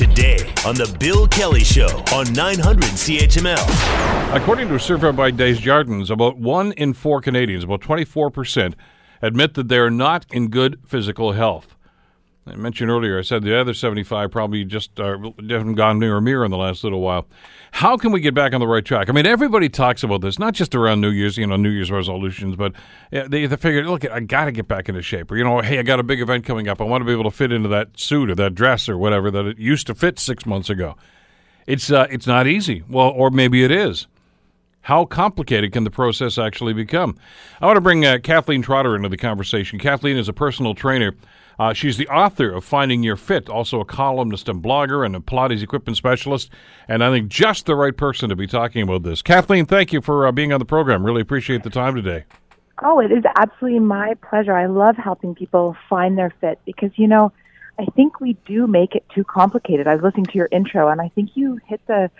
today on The Bill Kelly Show on 900 CHML. According to a survey by Desjardins, about one in four Canadians, about 24%, admit that they are not in good physical health. I mentioned earlier, I said the other 75 probably just uh, haven't gone near a mirror in the last little while. How can we get back on the right track? I mean, everybody talks about this, not just around New Year's, you know, New Year's resolutions, but they, figure, look, I got to get back into shape. Or, you know, hey, I got a big event coming up. I want to be able to fit into that suit or that dress or whatever that it used to fit six months ago. It's, uh, it's not easy. Well, or maybe it is. How complicated can the process actually become? I want to bring uh, Kathleen Trotter into the conversation. Kathleen is a personal trainer uh, she's the author of Finding Your Fit, also a columnist and blogger and a Pilates equipment specialist, and I think just the right person to be talking about this. Kathleen, thank you for uh, being on the program. Really appreciate the time today. Oh, it is absolutely my pleasure. I love helping people find their fit because, you know, I think we do make it too complicated. I was listening to your intro, and I think you hit the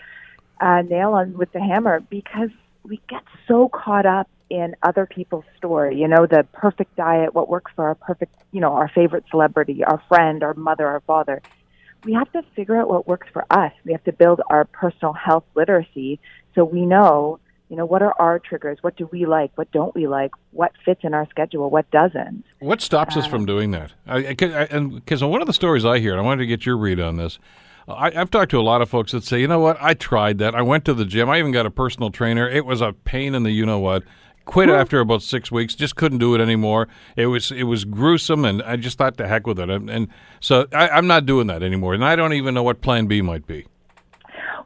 uh, nail on with the hammer because we get so caught up in other people's story. You know, the perfect diet, what works for our perfect, you know, our favorite celebrity, our friend, our mother, our father. We have to figure out what works for us. We have to build our personal health literacy so we know, you know, what are our triggers? What do we like? What don't we like? What fits in our schedule? What doesn't? What stops us uh, from doing that? Because one of the stories I hear, and I wanted to get your read on this. I, have talked to a lot of folks that say, you know what, I tried that. I went to the gym. I even got a personal trainer. It was a pain in the you know what quit after about six weeks. Just couldn't do it anymore. It was it was gruesome, and I just thought the heck with it. And, and so I, am not doing that anymore. And I don't even know what Plan B might be.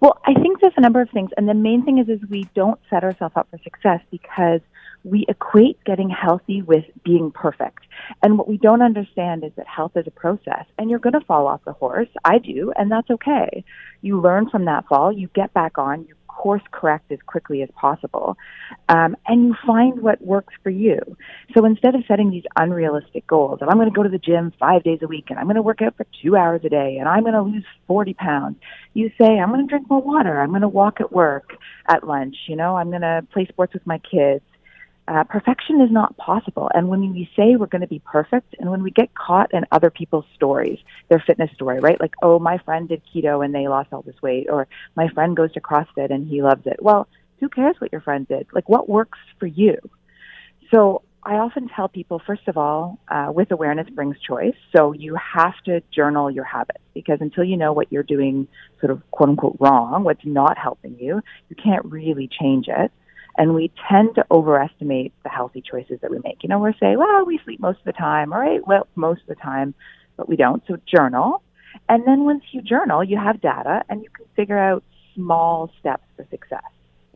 Well, I think there's a number of things, and the main thing is is we don't set ourselves up for success because we equate getting healthy with being perfect. And what we don't understand is that health is a process and you're going to fall off the horse. I do, and that's okay. You learn from that fall, you get back on, you course correct as quickly as possible, um, and you find what works for you. So instead of setting these unrealistic goals, and I'm going to go to the gym five days a week, and I'm going to work out for two hours a day, and I'm going to lose 40 pounds, you say, I'm going to drink more water, I'm going to walk at work, at lunch, you know, I'm going to play sports with my kids, uh, perfection is not possible. And when we say we're going to be perfect, and when we get caught in other people's stories, their fitness story, right? Like, oh, my friend did keto and they lost all this weight, or my friend goes to CrossFit and he loves it. Well, who cares what your friend did? Like, what works for you? So I often tell people, first of all, uh, with awareness brings choice. So you have to journal your habits because until you know what you're doing sort of quote unquote wrong, what's not helping you, you can't really change it and we tend to overestimate the healthy choices that we make. You know, we're saying, well, we sleep most of the time, all right, well, most of the time, but we don't. So journal. And then once you journal, you have data and you can figure out small steps for success.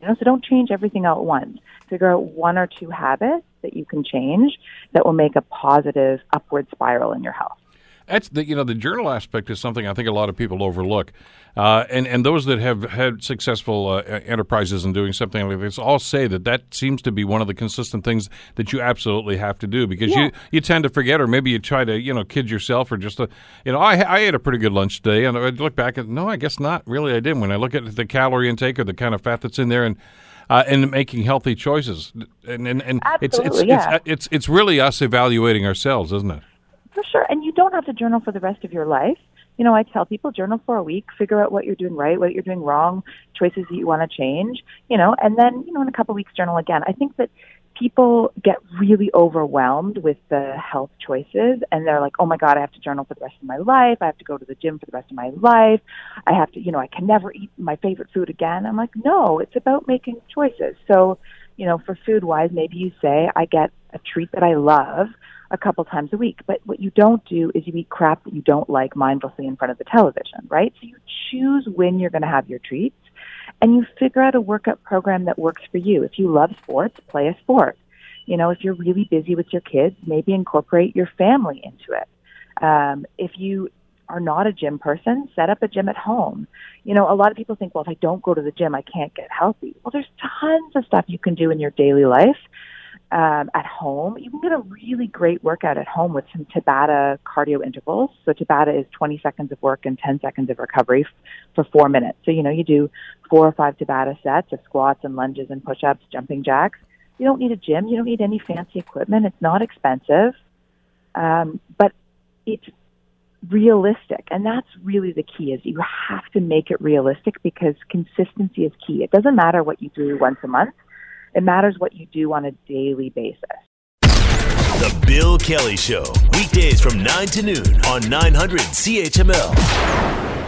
You know, so don't change everything at once. Figure out one or two habits that you can change that will make a positive upward spiral in your health. That's the you know the journal aspect is something I think a lot of people overlook, uh, and and those that have had successful uh, enterprises in doing something like this all say that that seems to be one of the consistent things that you absolutely have to do because yeah. you you tend to forget or maybe you try to you know kid yourself or just a, you know I I ate a pretty good lunch today and I look back and no I guess not really I didn't when I look at the calorie intake or the kind of fat that's in there and. Uh, and making healthy choices, and and, and it's it's, yeah. it's it's it's really us evaluating ourselves, isn't it? For sure. And you don't have to journal for the rest of your life. You know, I tell people journal for a week, figure out what you're doing right, what you're doing wrong, choices that you want to change, you know, and then, you know, in a couple of weeks journal again. I think that people get really overwhelmed with the health choices and they're like, oh my God, I have to journal for the rest of my life. I have to go to the gym for the rest of my life. I have to, you know, I can never eat my favorite food again. I'm like, no, it's about making choices. So, you know, for food wise, maybe you say, I get a treat that I love a couple times a week. But what you don't do is you eat crap that you don't like mindlessly in front of the television, right? So you choose when you're going to have your treats and you figure out a workout program that works for you. If you love sports, play a sport. You know, if you're really busy with your kids, maybe incorporate your family into it. Um, if you are not a gym person, set up a gym at home. You know, a lot of people think, well, if I don't go to the gym, I can't get healthy. Well, there's tons of stuff you can do in your daily life um, at home. You can get a really great workout at home with some Tabata cardio intervals. So Tabata is 20 seconds of work and 10 seconds of recovery f- for four minutes. So, you know, you do four or five Tabata sets of squats and lunges and push-ups, jumping jacks. You don't need a gym. You don't need any fancy equipment. It's not expensive. Um, but it's realistic. And that's really the key is you have to make it realistic because consistency is key. It doesn't matter what you do once a month. It matters what you do on a daily basis. The Bill Kelly Show, weekdays from 9 to noon on 900 CHML.